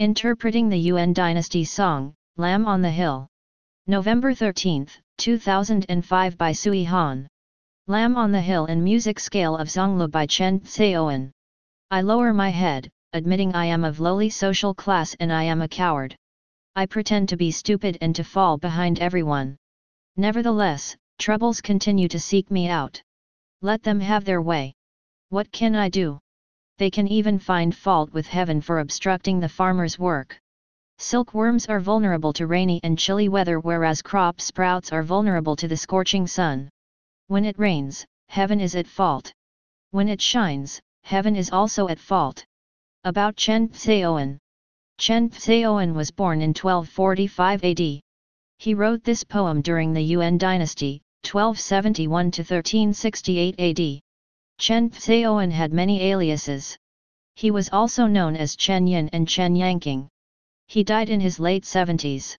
Interpreting the Yuan Dynasty Song, Lamb on the Hill. November 13, 2005 by Sui Han. Lamb on the Hill in Music Scale of Zonglu by Chen Cao'an. I lower my head, admitting I am of lowly social class and I am a coward. I pretend to be stupid and to fall behind everyone. Nevertheless, troubles continue to seek me out. Let them have their way. What can I do? They can even find fault with heaven for obstructing the farmer's work. Silkworms are vulnerable to rainy and chilly weather whereas crop sprouts are vulnerable to the scorching sun. When it rains, heaven is at fault. When it shines, heaven is also at fault. About Chen Cao'an Chen Cao'an was born in 1245 AD. He wrote this poem during the Yuan dynasty, 1271-1368 AD. Chen Cao'an had many aliases. He was also known as Chen Yin and Chen Yanqing. He died in his late 70s.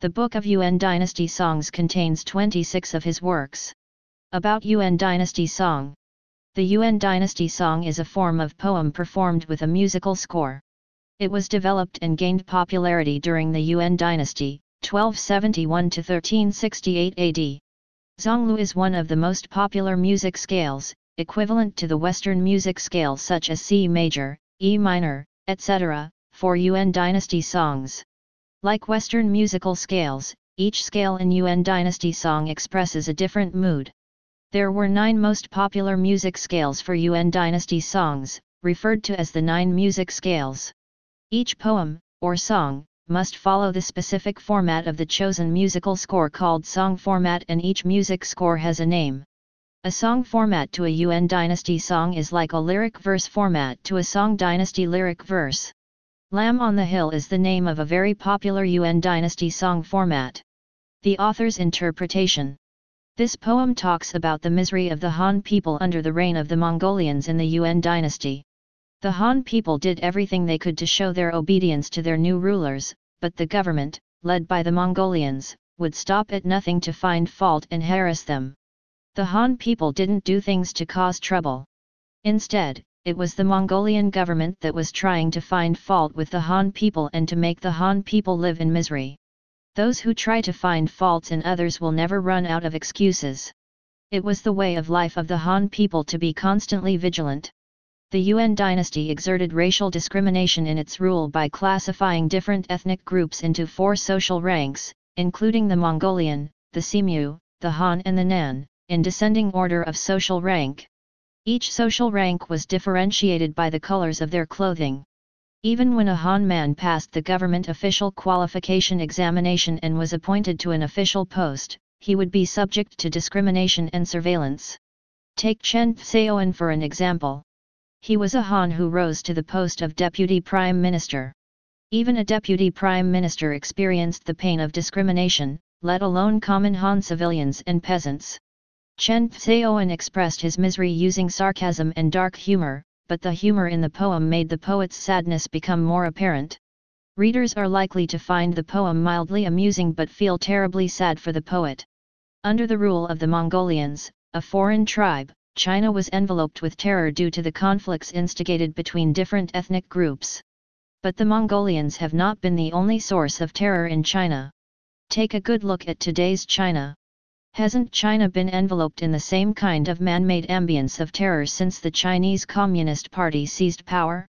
The Book of Yuan Dynasty Songs contains 26 of his works. About Yuan Dynasty Song The Yuan Dynasty Song is a form of poem performed with a musical score. It was developed and gained popularity during the Yuan Dynasty, 1271 to 1368 AD. Zonglu is one of the most popular music scales, equivalent to the Western music scale such as C major, E minor, etc., for Yuan Dynasty songs. Like Western musical scales, each scale in Yuan Dynasty song expresses a different mood. There were nine most popular music scales for Yuan Dynasty songs, referred to as the nine music scales. Each poem, or song, must follow the specific format of the chosen musical score called song format and each music score has a name. A song format to a Yuan dynasty song is like a lyric verse format to a song dynasty lyric verse. Lamb on the Hill is the name of a very popular Yuan dynasty song format. The author's interpretation this poem talks about the misery of the Han people under the reign of the Mongolians in the Yuan dynasty. The Han people did everything they could to show their obedience to their new rulers, but the government, led by the Mongolians, would stop at nothing to find fault and harass them. The Han people didn't do things to cause trouble. Instead, it was the Mongolian government that was trying to find fault with the Han people and to make the Han people live in misery. Those who try to find faults in others will never run out of excuses. It was the way of life of the Han people to be constantly vigilant. The Yuan dynasty exerted racial discrimination in its rule by classifying different ethnic groups into four social ranks, including the Mongolian, the Ximu, the Han and the Nan, in descending order of social rank. Each social rank was differentiated by the colors of their clothing. Even when a Han man passed the government official qualification examination and was appointed to an official post, he would be subject to discrimination and surveillance. Take Chen Cao'an for an example. He was a Han who rose to the post of deputy prime minister. Even a deputy prime minister experienced the pain of discrimination, let alone common Han civilians and peasants. Chen Cao'an expressed his misery using sarcasm and dark humor, but the humor in the poem made the poet's sadness become more apparent. Readers are likely to find the poem mildly amusing but feel terribly sad for the poet. Under the rule of the Mongolians, a foreign tribe, China was enveloped with terror due to the conflicts instigated between different ethnic groups. But the Mongolians have not been the only source of terror in China. Take a good look at today's China. Hasn't China been enveloped in the same kind of man-made ambience of terror since the Chinese Communist Party seized power?